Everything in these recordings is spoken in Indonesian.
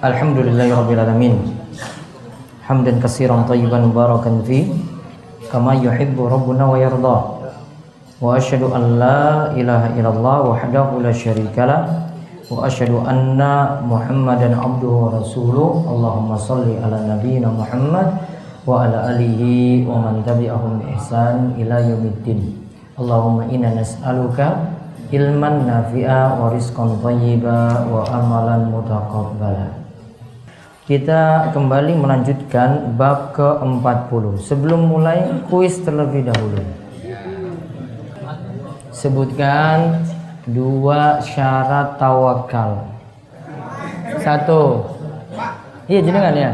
Alhamdulillahirrabbilalamin Hamdan kasiran tayyiban mubarakan fi Kama yuhibbu rabbuna wa yarda. Wa ashadu an la ilaha illallah wahdahu la syarikalah Wa ashadu anna muhammadan abduhu wa rasuluh. Allahumma salli ala nabiyina muhammad Wa ala alihi wa man tabi'ahum bi ihsan ila yaumiddin. Allahumma inna nas'aluka ilman nafi'a wa rizqan thayyiba wa amalan mutaqabbala. Kita kembali melanjutkan bab ke-40. Sebelum mulai kuis terlebih dahulu. Sebutkan dua syarat tawakal. Satu. Iya jenengan ya.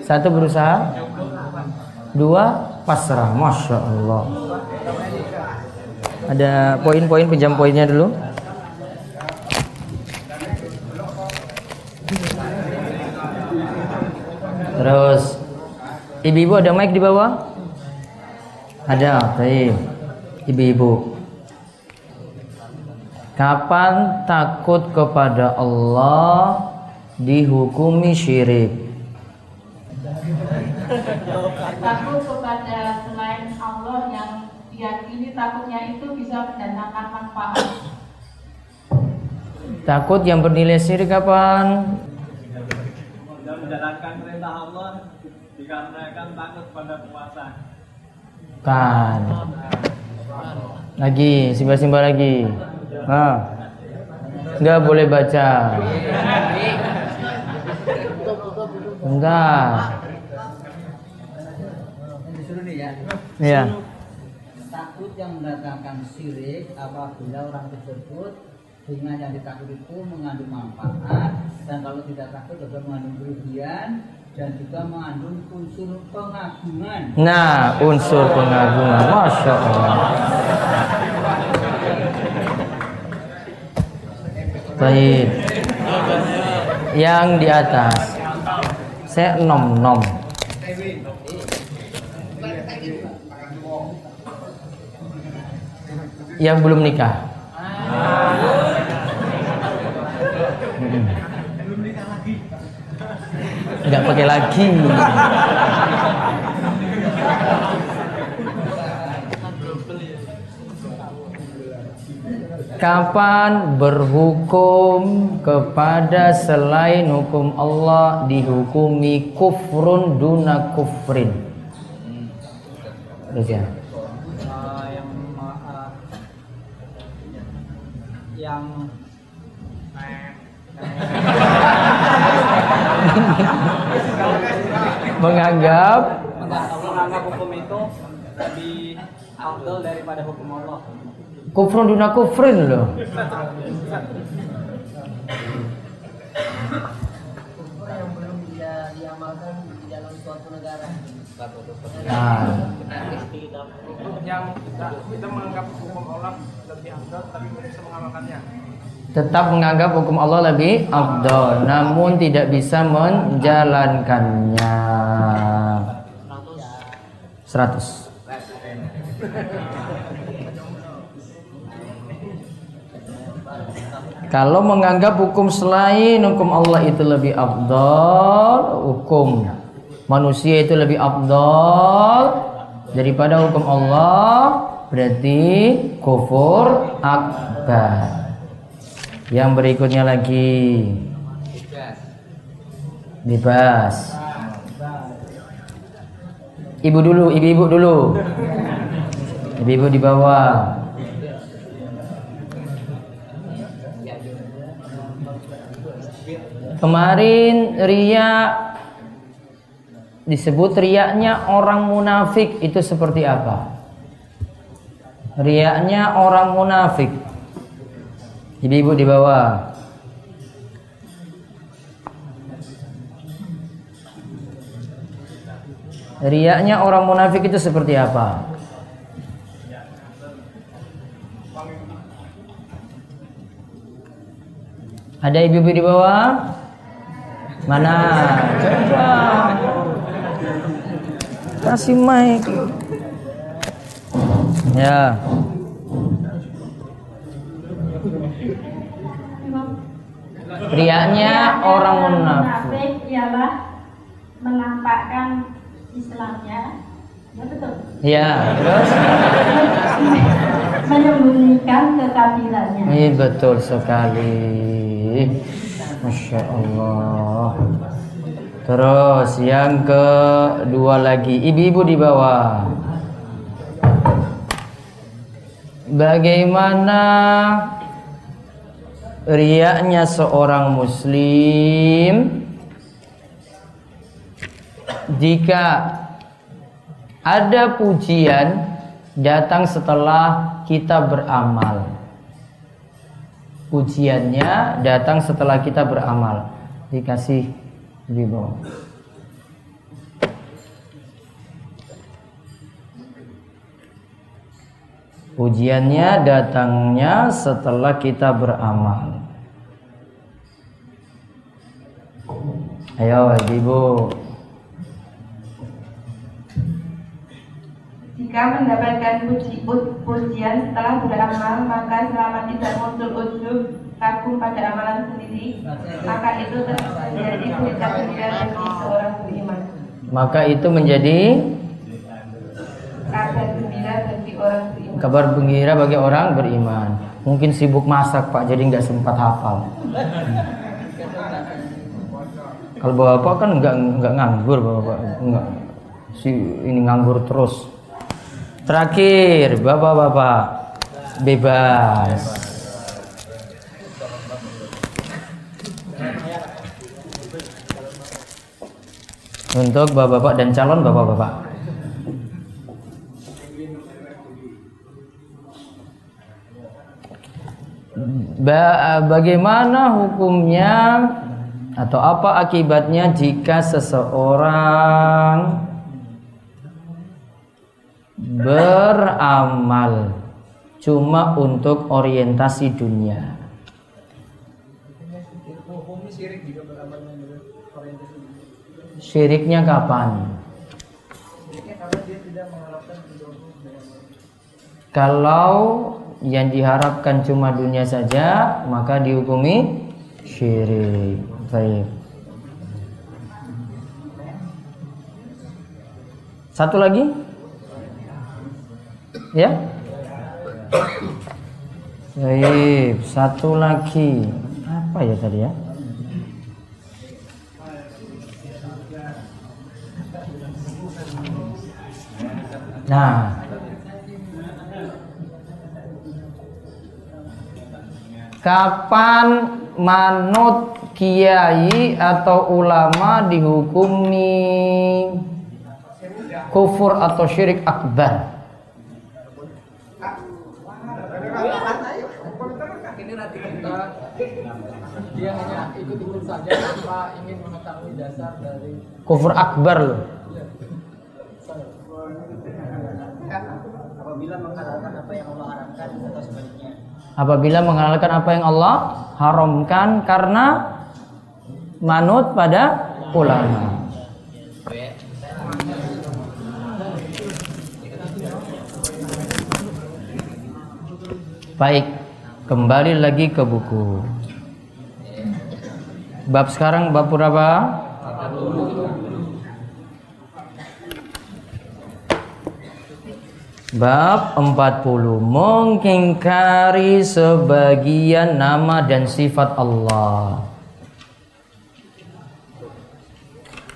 Satu berusaha. Dua pasrah. Masya Allah. Ada poin-poin pinjam poinnya dulu. Terus ibu-ibu ada mic di bawah? Ada, baik. Ibu-ibu. Kapan takut kepada Allah dihukumi syirik? takut kepada selain Allah yang diyakini takutnya itu bisa mendatangkan manfaat. Takut yang bernilai syirik kapan? dan menjalankan perintah Allah dikarenakan takut pada puasa. Kan. Lagi, simba-simba lagi. Nah. Enggak boleh baca. Enggak. disuruh nih ya Iya. takut yang mendatangkan syirik apabila orang tersebut dengan yang ditakut itu mengandung manfaat dan kalau tidak takut juga mengandung kerugian dan juga mengandung unsur pengagungan Nah, unsur pengagungan. Masya Allah. Baik. Yang di atas. Saya nom nom. Yang belum nikah. Mm-mm. Nggak pakai lagi. Kapan berhukum kepada selain hukum Allah dihukumi kufrun duna kufrin? Terus ya. Yang Menganggap Menganggap hukum itu lebih afdal daripada hukum Allah. kufrun duna kufrin loh. yang belum dia diamalkan di dalam suatu negara Nah, Yang kita, kita menganggap hukum Allah lebih afdal tapi belum bisa mengamalkannya. Tetap menganggap hukum Allah lebih afdol, namun tidak bisa menjalankannya. 100. Kalau menganggap hukum selain hukum Allah itu lebih afdol, hukum manusia itu lebih afdol daripada hukum Allah, berarti kufur akbar. Yang berikutnya lagi bebas. Ibu dulu, ibu-ibu dulu. Ibu-ibu di bawah. Kemarin ria disebut riaknya orang munafik itu seperti apa? Riaknya orang munafik. Ibu-ibu di bawah. Riaknya orang munafik itu seperti apa? Ada ibu-ibu di bawah? Mana? Coba. Kasih mic. Ya. Riaknya orang munafik. Ialah menampakkan Islamnya. Ya betul. Ya, terus? Menyembunyikan kekafirannya. Iya betul sekali. Masya Allah. Terus yang kedua lagi, ibu-ibu di bawah. Bagaimana riaknya seorang muslim jika ada pujian datang setelah kita beramal. Pujiannya datang setelah kita beramal. Dikasih di bawah. Pujiannya datangnya setelah kita beramal. Ayo, ibu. Jika mendapatkan puji, pu- pujian setelah beramal, maka selama tidak muncul ujub kagum pada amalan sendiri, maka itu menjadi berita gembira bagi seorang beriman. Maka itu menjadi Kabar gembira bagi orang beriman. kabar gembira bagi orang beriman. Mungkin sibuk masak pak, jadi nggak sempat hafal. Kalau bapak kan nggak nggak nganggur bapak, nggak si ini nganggur terus. Terakhir, bapak-bapak bebas. Untuk bapak-bapak dan calon bapak-bapak. Ba- bagaimana hukumnya atau apa akibatnya jika seseorang beramal cuma untuk orientasi dunia? Syiriknya kapan? Kalau yang diharapkan cuma dunia saja, maka dihukumi syirik. Baik. Satu lagi? Ya? Baik, satu lagi. Apa ya tadi ya? Nah, Kapan manut kiai atau ulama dihukumi kufur atau syirik akbar? Dia hanya ikut-ikut saja tanpa ingin mengetahui dasar dari Kufur akbar loh. apabila menghalalkan apa yang Allah haramkan atau sebaliknya Apabila menghalalkan apa yang Allah haramkan karena manut pada ulama. Baik, kembali lagi ke buku. Bab sekarang bab berapa? Bab 40 Mengingkari sebagian nama dan sifat Allah.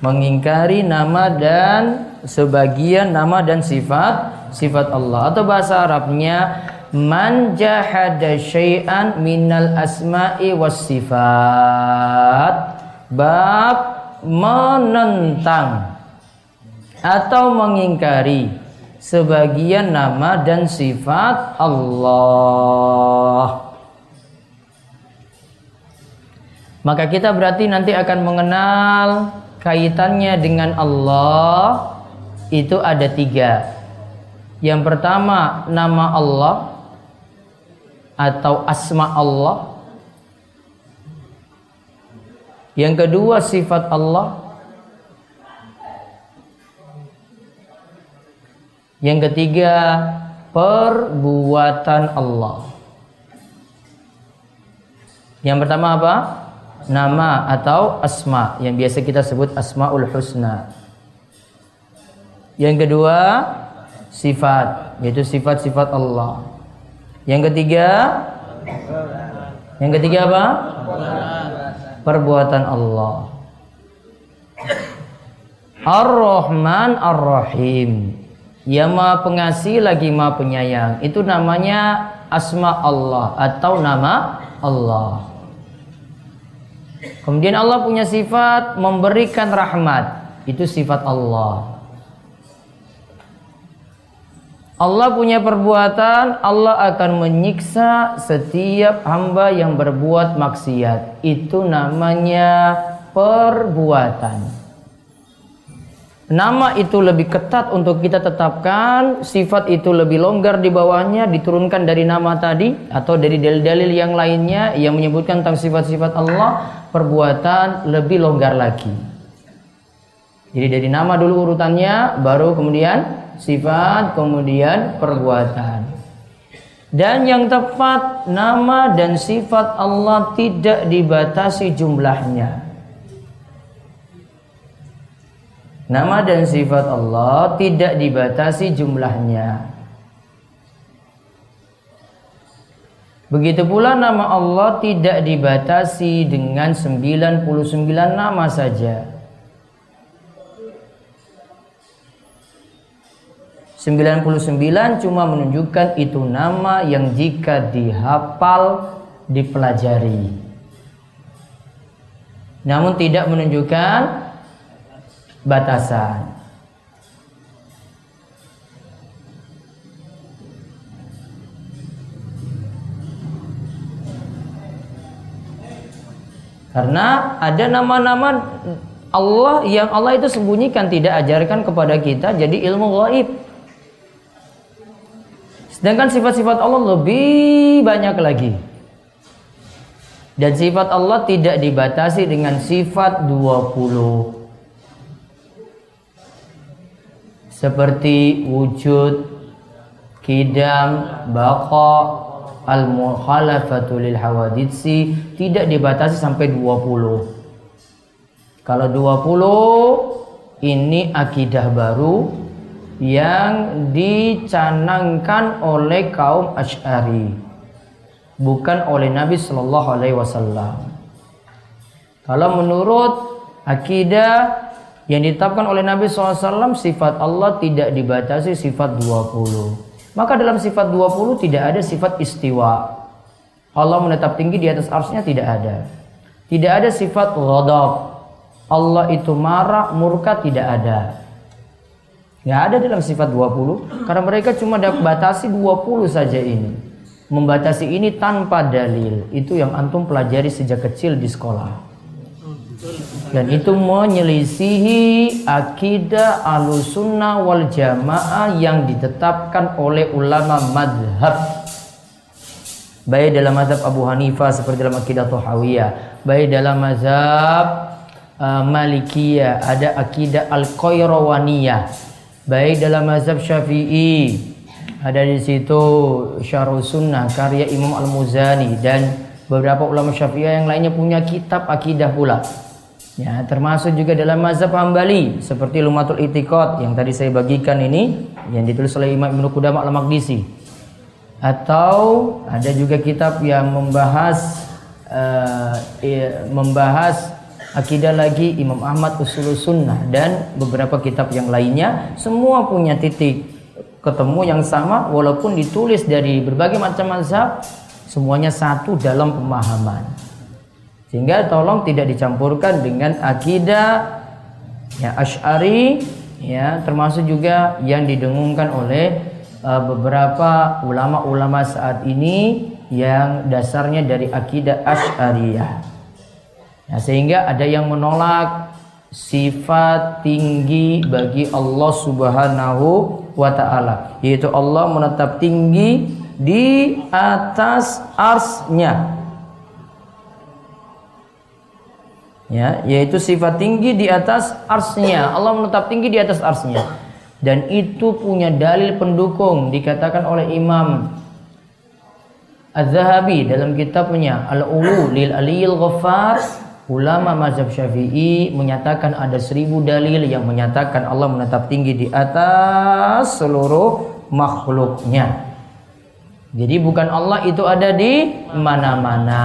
Mengingkari nama dan sebagian nama dan sifat sifat Allah. Atau bahasa Arabnya Man jahada syai'an minal asma'i was sifat. Bab menentang atau mengingkari sebagian nama dan sifat Allah. Maka kita berarti nanti akan mengenal kaitannya dengan Allah itu ada tiga. Yang pertama nama Allah atau asma Allah. Yang kedua sifat Allah. Yang ketiga perbuatan Allah. Yang pertama apa? Nama atau asma yang biasa kita sebut asmaul husna. Yang kedua sifat yaitu sifat-sifat Allah. Yang ketiga Yang ketiga apa? Perbuatan Allah. Ar-Rahman Ar-Rahim. Ya Maha Pengasih lagi Maha Penyayang. Itu namanya asma Allah atau nama Allah. Kemudian Allah punya sifat memberikan rahmat. Itu sifat Allah. Allah punya perbuatan, Allah akan menyiksa setiap hamba yang berbuat maksiat. Itu namanya perbuatan. Nama itu lebih ketat untuk kita tetapkan, sifat itu lebih longgar di bawahnya, diturunkan dari nama tadi atau dari dalil-dalil yang lainnya yang menyebutkan tentang sifat-sifat Allah, perbuatan lebih longgar lagi. Jadi dari nama dulu urutannya, baru kemudian sifat, kemudian perbuatan. Dan yang tepat nama dan sifat Allah tidak dibatasi jumlahnya. Nama dan sifat Allah tidak dibatasi jumlahnya. Begitu pula nama Allah tidak dibatasi dengan 99 nama saja. 99 cuma menunjukkan itu nama yang jika dihafal dipelajari. Namun tidak menunjukkan batasan. Karena ada nama-nama Allah yang Allah itu sembunyikan tidak ajarkan kepada kita jadi ilmu gaib. Sedangkan sifat-sifat Allah lebih banyak lagi. Dan sifat Allah tidak dibatasi dengan sifat 20. Seperti wujud, kidam, baqa, al-mukhalafatu lil hawaditsi tidak dibatasi sampai 20. Kalau 20 ini akidah baru yang dicanangkan oleh kaum Asy'ari bukan oleh Nabi Shallallahu alaihi wasallam. Kalau menurut akidah yang ditetapkan oleh Nabi SAW sifat Allah tidak dibatasi sifat 20 maka dalam sifat 20 tidak ada sifat istiwa Allah menetap tinggi di atas arsnya tidak ada tidak ada sifat ghadab Allah itu marah murka tidak ada Nggak ada dalam sifat 20 karena mereka cuma batasi 20 saja ini. Membatasi ini tanpa dalil. Itu yang antum pelajari sejak kecil di sekolah. Dan itu menyelisihi akidah alusunnah wal jamaah yang ditetapkan oleh ulama madhab. Baik dalam mazhab Abu Hanifah seperti dalam akidah Tuhawiyah. Baik dalam mazhab uh, Malikiyah ada akidah Al-Qayrawaniyah baik dalam mazhab Syafi'i ada di situ Syarul Sunnah karya Imam Al-Muzani dan beberapa ulama Syafi'i yang lainnya punya kitab akidah pula. Ya, termasuk juga dalam mazhab Hambali seperti Lumatul Itiqad yang tadi saya bagikan ini yang ditulis oleh Imam Ibnu Qudamah Al-Maqdisi. Atau ada juga kitab yang membahas uh, membahas akidah lagi Imam Ahmad Usul Sunnah dan beberapa kitab yang lainnya semua punya titik ketemu yang sama walaupun ditulis dari berbagai macam mazhab semuanya satu dalam pemahaman sehingga tolong tidak dicampurkan dengan akidah ya Ash'ari ya termasuk juga yang didengungkan oleh uh, beberapa ulama-ulama saat ini yang dasarnya dari akidah Ash'ariyah Nah, sehingga ada yang menolak sifat tinggi bagi Allah Subhanahu wa taala yaitu Allah menetap tinggi di atas arsnya ya yaitu sifat tinggi di atas arsnya Allah menetap tinggi di atas arsnya dan itu punya dalil pendukung dikatakan oleh Imam Az-Zahabi dalam kitabnya Al-Ulu lil Aliyil Ghaffar ulama mazhab Syafi'i menyatakan ada seribu dalil yang menyatakan Allah menetap tinggi di atas seluruh makhluknya. Jadi bukan Allah itu ada di mana-mana.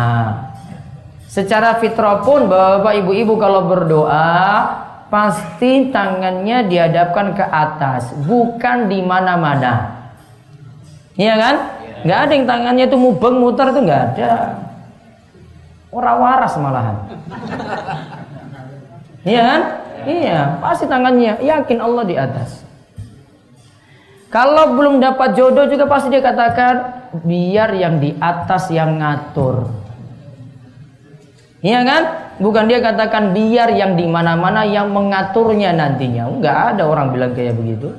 Secara fitrah pun Bapak Ibu-ibu kalau berdoa pasti tangannya dihadapkan ke atas, bukan di mana-mana. Iya kan? nggak ada yang tangannya itu mubeng muter itu nggak ada. Orang waras malahan. Iya kan? Iya pasti tangannya. Yakin Allah di atas. Kalau belum dapat jodoh juga pasti dia katakan biar yang di atas yang ngatur iya kan bukan dia katakan biar yang di mana-mana yang mengaturnya nantinya nggak ada orang bilang kayak begitu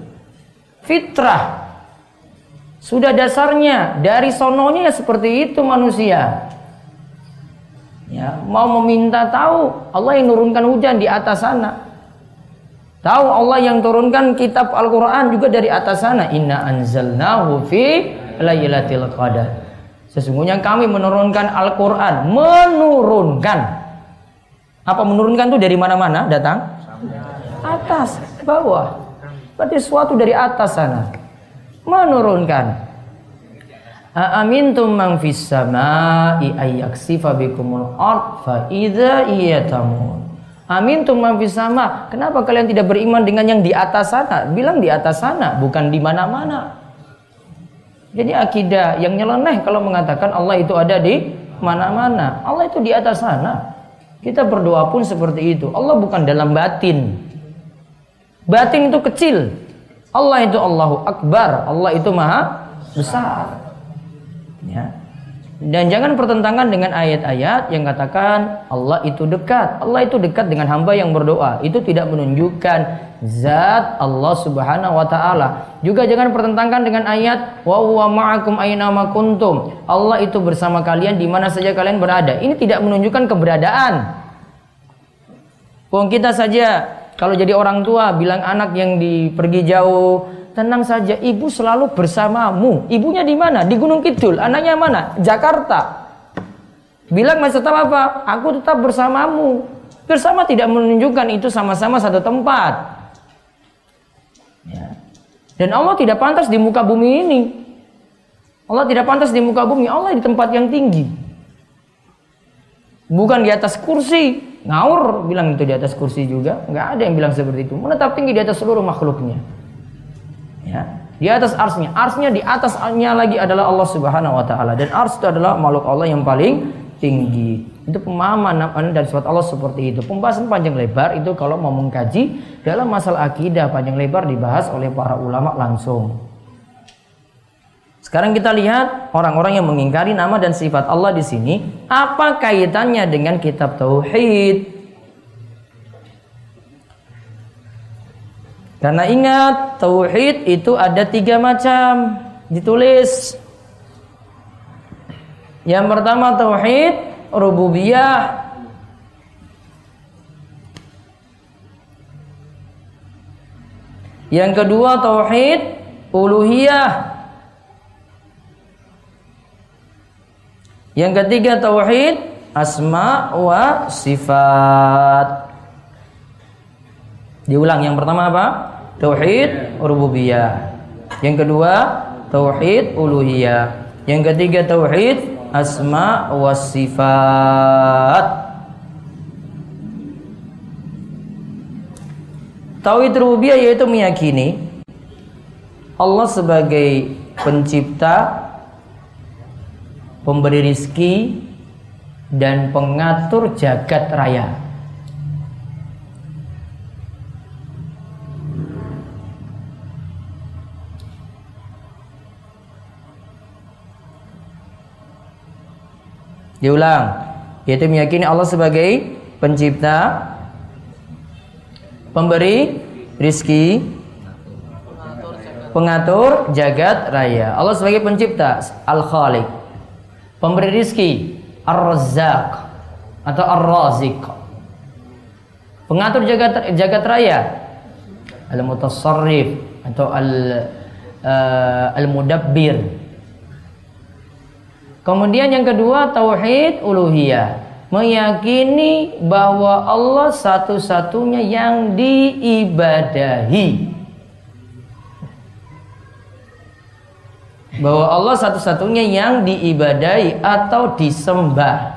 fitrah sudah dasarnya dari sononya ya seperti itu manusia. Ya, mau meminta tahu Allah yang turunkan hujan di atas sana. Tahu Allah yang turunkan kitab Al-Qur'an juga dari atas sana. Inna anzalnahu fi lailatul qadar. Sesungguhnya kami menurunkan Al-Qur'an, menurunkan. Apa menurunkan itu dari mana-mana datang? Atas, bawah. Berarti sesuatu dari atas sana menurunkan Amintum man fis samai ayyaksifa bikumul ard fa idza iyatamun. Amintum. Kenapa kalian tidak beriman dengan yang di atas sana? Bilang di atas sana, bukan di mana-mana. Jadi akidah yang nyeleneh kalau mengatakan Allah itu ada di mana-mana. Allah itu di atas sana. Kita berdoa pun seperti itu. Allah bukan dalam batin. Batin itu kecil. Allah itu Allahu Akbar. Allah itu maha besar. Ya. Dan jangan pertentangan dengan ayat-ayat yang katakan Allah itu dekat. Allah itu dekat dengan hamba yang berdoa. Itu tidak menunjukkan zat Allah Subhanahu wa taala. Juga jangan pertentangkan dengan ayat wa huwa ma'akum aina kuntum. Allah itu bersama kalian di mana saja kalian berada. Ini tidak menunjukkan keberadaan. Wong kita saja kalau jadi orang tua bilang anak yang di pergi jauh Tenang saja, ibu selalu bersamamu. Ibunya di mana? Di Gunung Kidul. Anaknya mana? Jakarta. Bilang masih tetap apa? Aku tetap bersamamu. Bersama tidak menunjukkan itu sama-sama satu tempat. Ya. Dan Allah tidak pantas di muka bumi ini. Allah tidak pantas di muka bumi. Allah di tempat yang tinggi. Bukan di atas kursi. Ngaur bilang itu di atas kursi juga. Nggak ada yang bilang seperti itu. Menetap tinggi di atas seluruh makhluknya. Ya. Di atas arsnya, arsnya di atasnya lagi adalah Allah Subhanahu Wa Taala dan ars itu adalah makhluk Allah yang paling tinggi. Itu pemahaman dari sifat Allah seperti itu. Pembahasan panjang lebar itu kalau mau mengkaji dalam masalah akidah panjang lebar dibahas oleh para ulama langsung. Sekarang kita lihat orang-orang yang mengingkari nama dan sifat Allah di sini, apa kaitannya dengan kitab tauhid? Karena ingat tauhid itu ada tiga macam ditulis. Yang pertama tauhid rububiyah. Yang kedua tauhid uluhiyah. Yang ketiga tauhid asma wa sifat. Diulang yang pertama apa? Tauhid rububiyah. Yang kedua tauhid uluhiyah. Yang ketiga tauhid asma wa sifat. Tauhid rububiyah yaitu meyakini Allah sebagai pencipta, pemberi rizki, dan pengatur jagat raya. Diulang, yaitu meyakini Allah sebagai pencipta, pemberi rizki, pengatur jagat raya. Allah sebagai pencipta, Al-Khaliq. Pemberi rizki, Ar-Razzaq atau Ar-Raziq. Pengatur jagat jagat raya, Al-Mutasarrif atau Al uh, Al-Mudabbir. Kemudian yang kedua tauhid uluhiyah, meyakini bahwa Allah satu-satunya yang diibadahi. Bahwa Allah satu-satunya yang diibadahi atau disembah.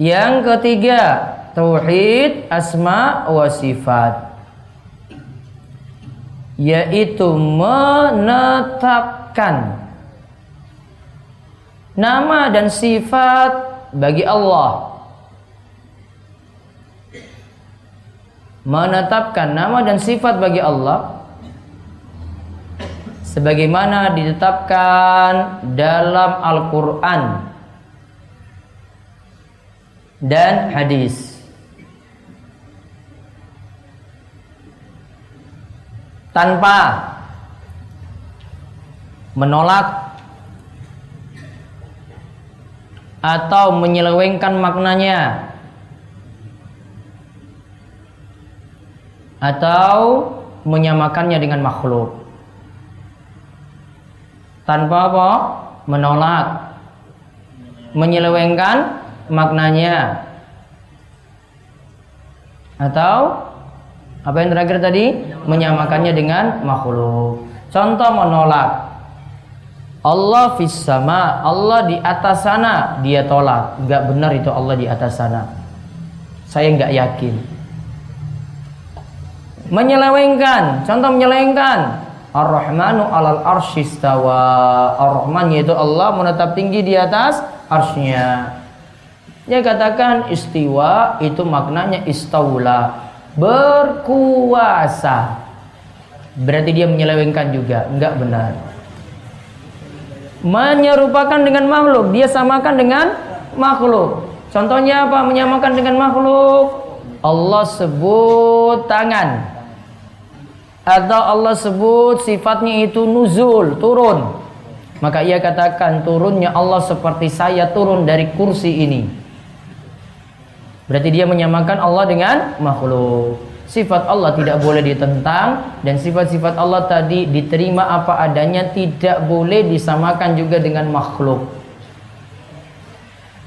Yang ketiga, tauhid asma wa sifat yaitu menetapkan nama dan sifat bagi Allah. Menetapkan nama dan sifat bagi Allah sebagaimana ditetapkan dalam Al-Qur'an dan hadis tanpa menolak atau menyelewengkan maknanya. Atau menyamakannya dengan makhluk. Tanpa apa? Menolak. Menyelewengkan maknanya. Atau apa yang terakhir tadi? Menyamakannya dengan makhluk. Contoh menolak. Allah fis sama, Allah di atas sana, dia tolak. Enggak benar itu Allah di atas sana. Saya enggak yakin. Menyelewengkan, contoh menyelewengkan. Ar-Rahmanu alal arsyistawa. Ar-Rahman yaitu Allah menetap tinggi di atas arsnya. Dia katakan istiwa itu maknanya istaula berkuasa. Berarti dia menyelewengkan juga, enggak benar. Menyerupakan dengan makhluk, dia samakan dengan makhluk. Contohnya apa? Menyamakan dengan makhluk. Allah sebut tangan. Atau Allah sebut sifatnya itu nuzul, turun. Maka ia katakan turunnya Allah seperti saya turun dari kursi ini. Berarti dia menyamakan Allah dengan makhluk. Sifat Allah tidak boleh ditentang dan sifat-sifat Allah tadi diterima apa adanya tidak boleh disamakan juga dengan makhluk.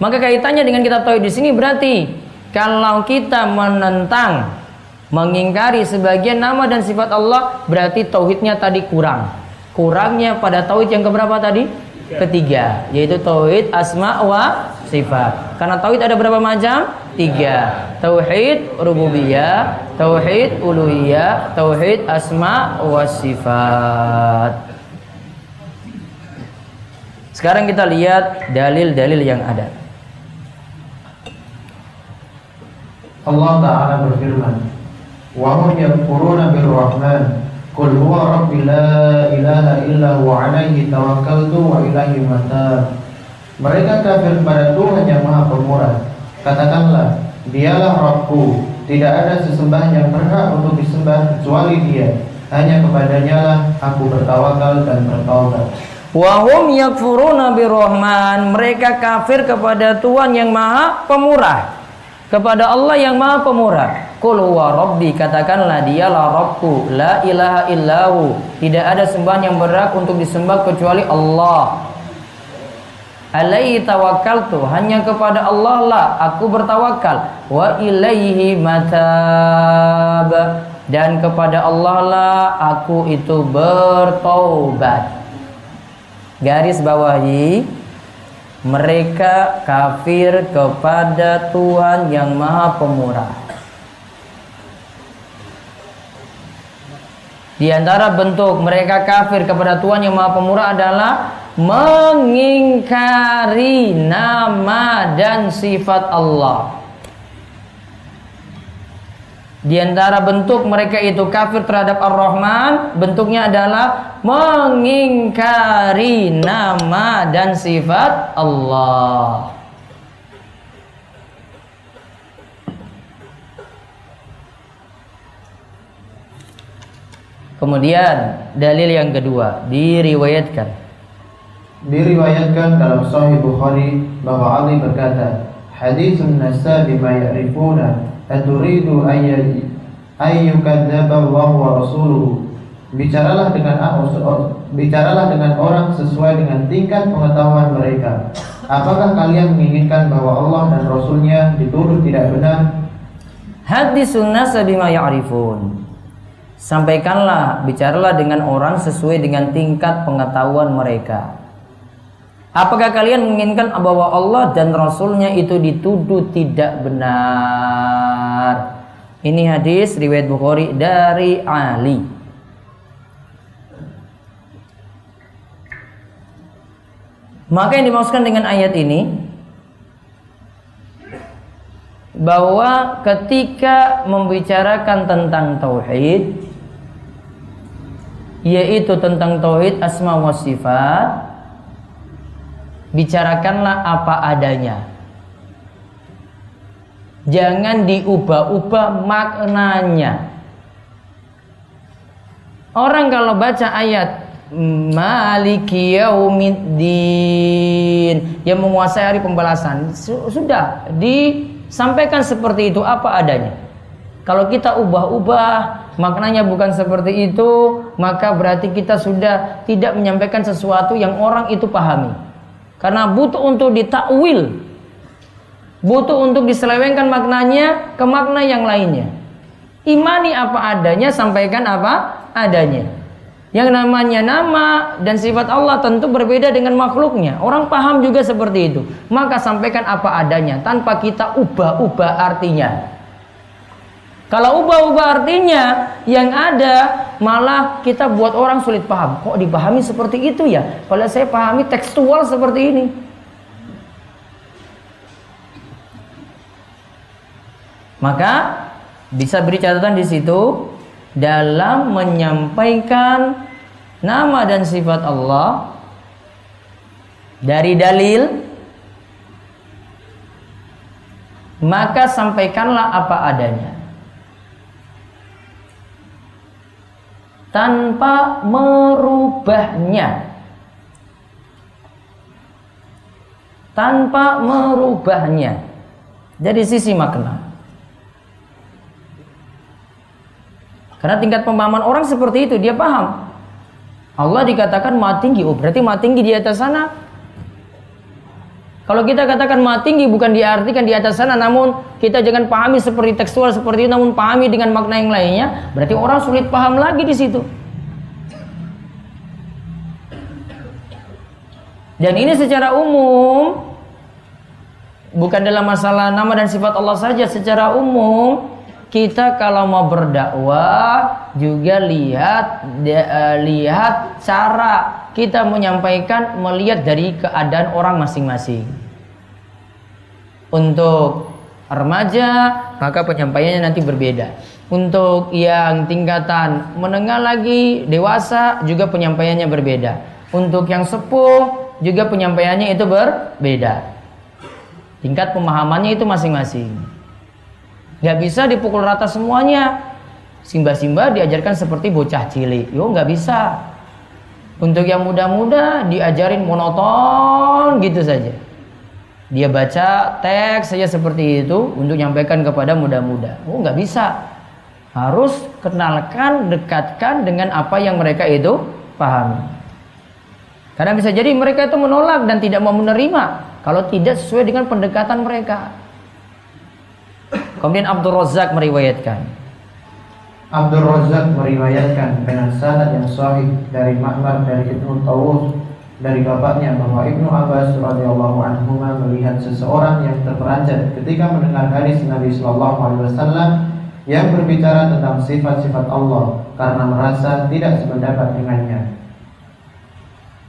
Maka kaitannya dengan kitab tauhid di sini berarti kalau kita menentang mengingkari sebagian nama dan sifat Allah berarti tauhidnya tadi kurang. Kurangnya pada tauhid yang keberapa tadi? Ketiga, yaitu tauhid asma wa sifat. Karena tauhid ada berapa macam? Tiga. Tauhid rububiyah tauhid uluhiyah tauhid asma wa sifat. Sekarang kita lihat dalil-dalil yang ada. Allah Ta'ala berfirman wa hum yakfuruna birrahman Qul huwa rabbi la ilaha illa huwa alaihi tawakkaltu wa ilaihi matab. Mereka kafir pada Tuhan yang maha pemurah Katakanlah, dialah Rabbku, tidak ada sesembahan yang berhak untuk disembah kecuali dia. Hanya kepadanya lah aku bertawakal dan bertaubat. Wahum yakfuruna birrahman Mereka kafir kepada Tuhan yang maha pemurah Kepada Allah yang maha pemurah Qul wa rabbi Katakanlah dialah Rabbku La ilaha illahu Tidak ada sembahan yang berhak untuk disembah kecuali Allah alaihi tawakkaltu hanya kepada Allah lah aku bertawakal. Wa ilaihi matab. Dan kepada Allah lah aku itu bertobat garis bawahi mereka kafir kepada Tuhan yang maha pemurah. Di antara bentuk mereka kafir kepada Tuhan yang Maha Pemurah adalah mengingkari nama dan sifat Allah. Di antara bentuk mereka itu kafir terhadap Ar-Rahman, bentuknya adalah mengingkari nama dan sifat Allah. Kemudian dalil yang kedua diriwayatkan Diriwayatkan dalam Sahih Bukhari bahwa Ali berkata, "Haditsun nasa bima ya'rifuna, aturidu ayyukadzdzaba Allah wa rasuluhu." Bicaralah dengan bicaralah dengan orang sesuai dengan tingkat pengetahuan mereka. Apakah kalian menginginkan bahwa Allah dan Rasulnya dituduh tidak benar? Hadisun nasa bima ya'rifun. Sampaikanlah, bicaralah dengan orang sesuai dengan tingkat pengetahuan mereka. Apakah kalian menginginkan bahwa Allah dan Rasulnya itu dituduh tidak benar? Ini hadis riwayat Bukhari dari Ali. Maka yang dimaksudkan dengan ayat ini bahwa ketika membicarakan tentang tauhid yaitu tentang tauhid asma wa sifat bicarakanlah apa adanya. Jangan diubah-ubah maknanya. Orang kalau baca ayat Maliki yaumiddin yang menguasai hari pembalasan sudah disampaikan seperti itu apa adanya. Kalau kita ubah-ubah maknanya bukan seperti itu maka berarti kita sudah tidak menyampaikan sesuatu yang orang itu pahami karena butuh untuk ditakwil. Butuh untuk diselewengkan maknanya ke makna yang lainnya. Imani apa adanya, sampaikan apa adanya. Yang namanya nama dan sifat Allah tentu berbeda dengan makhluknya. Orang paham juga seperti itu. Maka sampaikan apa adanya tanpa kita ubah-ubah artinya. Kalau ubah-ubah artinya yang ada malah kita buat orang sulit paham. Kok dipahami seperti itu ya? Kalau saya pahami tekstual seperti ini. Maka bisa beri catatan di situ dalam menyampaikan nama dan sifat Allah dari dalil maka sampaikanlah apa adanya. Tanpa merubahnya. Tanpa merubahnya. Jadi sisi makna. Karena tingkat pemahaman orang seperti itu dia paham. Allah dikatakan maha tinggi. Oh berarti maha tinggi di atas sana kalau kita katakan maha tinggi bukan diartikan di atas sana namun kita jangan pahami seperti tekstual seperti itu namun pahami dengan makna yang lainnya, berarti orang sulit paham lagi di situ. Dan ini secara umum bukan dalam masalah nama dan sifat Allah saja, secara umum kita kalau mau berdakwah juga lihat uh, lihat cara kita menyampaikan melihat dari keadaan orang masing-masing. Untuk remaja maka penyampaiannya nanti berbeda. Untuk yang tingkatan menengah lagi dewasa juga penyampaiannya berbeda. Untuk yang sepuh juga penyampaiannya itu berbeda. Tingkat pemahamannya itu masing-masing. Gak bisa dipukul rata semuanya. Simba-simba diajarkan seperti bocah cilik. Yo nggak bisa. Untuk yang muda-muda diajarin monoton gitu saja. Dia baca teks saja seperti itu untuk menyampaikan kepada muda-muda. Oh nggak bisa. Harus kenalkan, dekatkan dengan apa yang mereka itu pahami. Karena bisa jadi mereka itu menolak dan tidak mau menerima kalau tidak sesuai dengan pendekatan mereka. Kemudian Abdul Razak meriwayatkan. Abdul Razak meriwayatkan dengan sanad yang sahih dari Ma'mar dari Ibnu Tawus dari bapaknya bahwa Ibnu Abbas radhiyallahu anhu melihat seseorang yang terperanjat ketika mendengar hadis Nabi sallallahu alaihi wasallam yang berbicara tentang sifat-sifat Allah karena merasa tidak sependapat dengannya.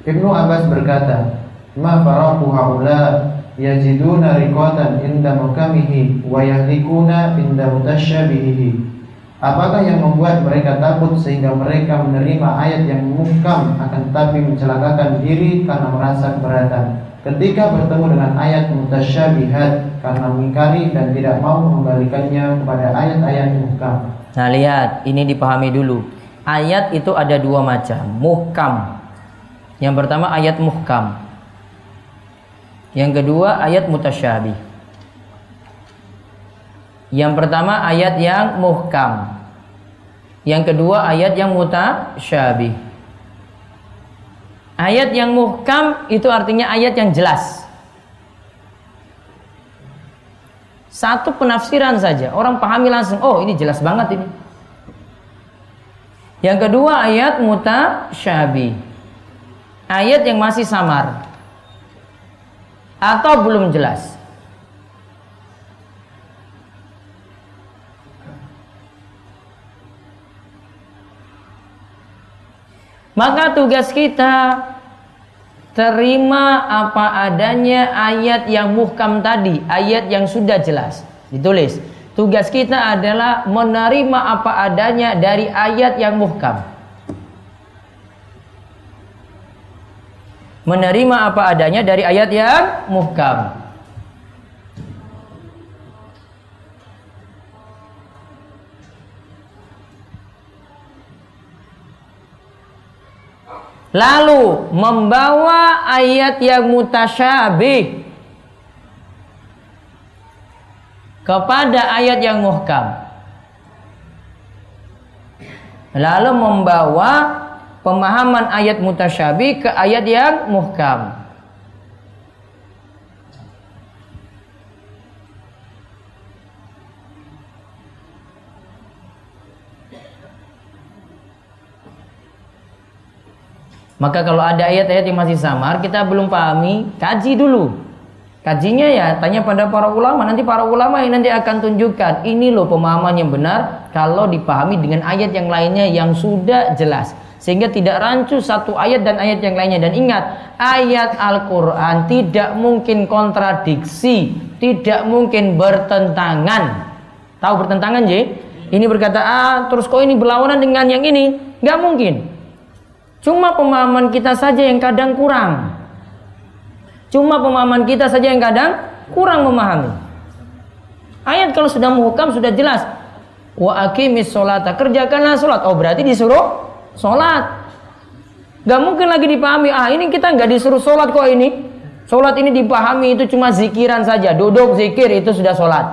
Ibnu Abbas berkata, "Ma faraqu haula yajiduna riqatan inda mukamihi wa yahlikuna inda mutasyabihihi Apakah yang membuat mereka takut sehingga mereka menerima ayat yang mukam akan tetapi mencelakakan diri karena merasa keberatan ketika bertemu dengan ayat mutasyabihat karena mengingkari dan tidak mau mengembalikannya kepada ayat-ayat mukam. Nah lihat ini dipahami dulu ayat itu ada dua macam, muhkam. Yang pertama ayat muhkam. Yang kedua ayat mutasyabih. Yang pertama ayat yang muhkam. Yang kedua ayat yang mutasyabih. Ayat yang muhkam itu artinya ayat yang jelas. Satu penafsiran saja, orang pahami langsung, oh ini jelas banget ini. Yang kedua ayat mutasyabi. Ayat yang masih samar. Atau belum jelas. Maka tugas kita terima apa adanya ayat yang muhkam tadi, ayat yang sudah jelas. Ditulis. Tugas kita adalah menerima apa adanya dari ayat yang muhkam. Menerima apa adanya dari ayat yang muhkam. Lalu membawa ayat yang mutasyabih kepada ayat yang muhkam. Lalu membawa pemahaman ayat mutasyabih ke ayat yang muhkam. Maka kalau ada ayat-ayat yang masih samar, kita belum pahami, kaji dulu. Kajinya ya tanya pada para ulama. Nanti para ulama yang nanti akan tunjukkan ini loh pemahaman yang benar kalau dipahami dengan ayat yang lainnya yang sudah jelas. Sehingga tidak rancu satu ayat dan ayat yang lainnya. Dan ingat, ayat Al-Quran tidak mungkin kontradiksi, tidak mungkin bertentangan. Tahu bertentangan, J? Ini berkata ah terus kok ini berlawanan dengan yang ini? Gak mungkin. Cuma pemahaman kita saja yang kadang kurang. Cuma pemahaman kita saja yang kadang kurang memahami. Ayat kalau sudah muhkam sudah jelas. Wa aqimis sholata. Kerjakanlah sholat. Oh berarti disuruh sholat. Gak mungkin lagi dipahami. Ah ini kita nggak disuruh sholat kok ini. Sholat ini dipahami itu cuma zikiran saja. Duduk zikir itu sudah sholat.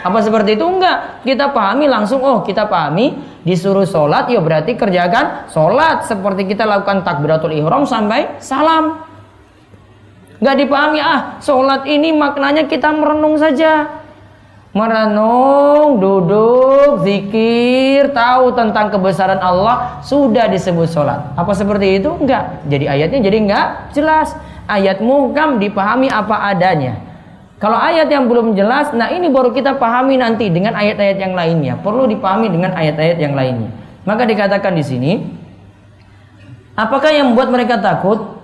Apa seperti itu? Enggak. Kita pahami langsung. Oh kita pahami. Disuruh sholat. Ya berarti kerjakan sholat. Seperti kita lakukan takbiratul ihram sampai salam. Nggak dipahami ah sholat ini maknanya kita merenung saja. Merenung duduk zikir tahu tentang kebesaran Allah. Sudah disebut sholat. Apa seperti itu? Enggak jadi ayatnya jadi enggak jelas. Ayat muhkam dipahami apa adanya kalau ayat yang belum jelas nah ini baru kita pahami nanti dengan ayat-ayat yang lainnya perlu dipahami dengan ayat-ayat yang lainnya maka dikatakan di sini apakah yang membuat mereka takut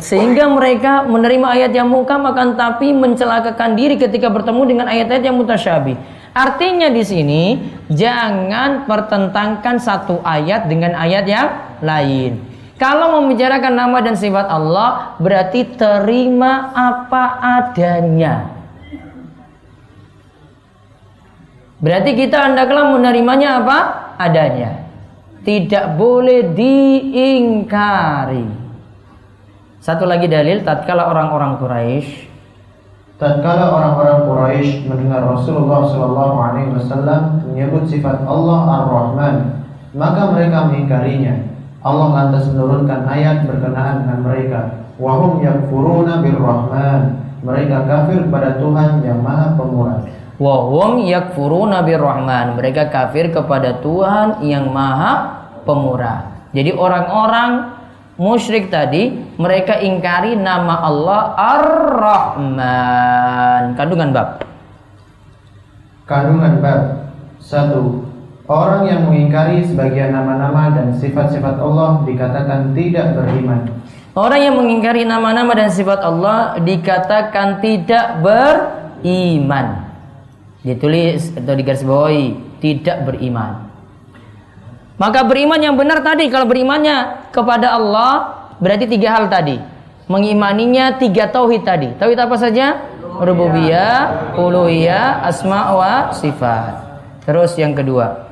sehingga mereka menerima ayat yang muhkam akan tapi mencelakakan diri ketika bertemu dengan ayat-ayat yang mutasyabih. Artinya di sini jangan pertentangkan satu ayat dengan ayat yang lain. Kalau membicarakan nama dan sifat Allah berarti terima apa adanya. Berarti kita hendaklah menerimanya apa adanya. Tidak boleh diingkari. Satu lagi dalil tatkala orang-orang Quraisy tatkala orang-orang Quraisy mendengar Rasulullah Shallallahu alaihi wasallam menyebut sifat Allah Ar-Rahman, maka mereka mengingkarinya. Allah lantas menurunkan ayat berkenaan dengan mereka. Wahum yakfuruna birrahman. Mereka kafir kepada Tuhan yang Maha Pemurah. Wahum yakfuruna birrahman. Mereka kafir kepada Tuhan yang Maha Pemurah. Jadi orang-orang musyrik tadi mereka ingkari nama Allah Ar-Rahman. Kandungan bab. Kandungan bab. Satu. Orang yang mengingkari sebagian nama-nama dan sifat-sifat Allah dikatakan tidak beriman. Orang yang mengingkari nama-nama dan sifat Allah dikatakan tidak beriman. Ditulis atau digarisbawahi tidak beriman. Maka beriman yang benar tadi kalau berimannya kepada Allah berarti tiga hal tadi. Mengimaninya tiga tauhid tadi. Tauhid apa saja? Rububiyah, uluhiyah, asma wa sifat. Terus yang kedua.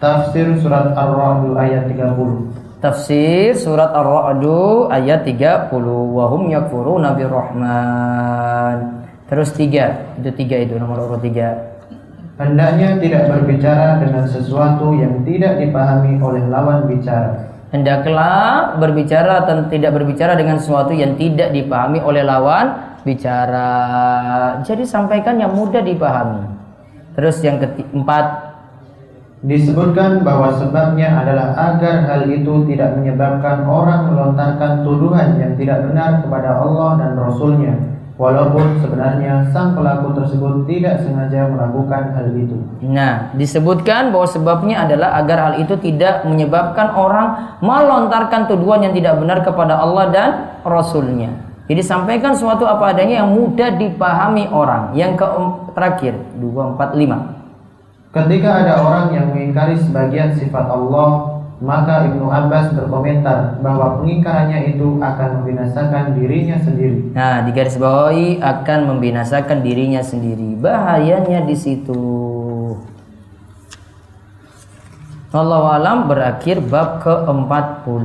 Tafsir surat Ar-Ra'd ayat 30. Tafsir surat Ar-Ra'd ayat 30. Wa hum yakfuruna birrahman. Terus tiga, itu tiga itu nomor urut tiga. Hendaknya tidak berbicara dengan sesuatu yang tidak dipahami oleh lawan bicara. Hendaklah berbicara dan tidak berbicara dengan sesuatu yang tidak dipahami oleh lawan bicara. Jadi sampaikan yang mudah dipahami. Terus yang keempat, Disebutkan bahwa sebabnya adalah agar hal itu tidak menyebabkan orang melontarkan tuduhan yang tidak benar kepada Allah dan Rasulnya Walaupun sebenarnya sang pelaku tersebut tidak sengaja melakukan hal itu Nah, disebutkan bahwa sebabnya adalah agar hal itu tidak menyebabkan orang melontarkan tuduhan yang tidak benar kepada Allah dan Rasulnya. Jadi sampaikan suatu apa adanya yang mudah dipahami orang. Yang ke terakhir, 245. Ketika ada orang yang mengingkari sebagian sifat Allah Maka Ibnu Abbas berkomentar bahwa pengingkarannya itu akan membinasakan dirinya sendiri Nah, di garis bawahi akan membinasakan dirinya sendiri. Bahayanya di situ. Allah alam berakhir bab ke-40.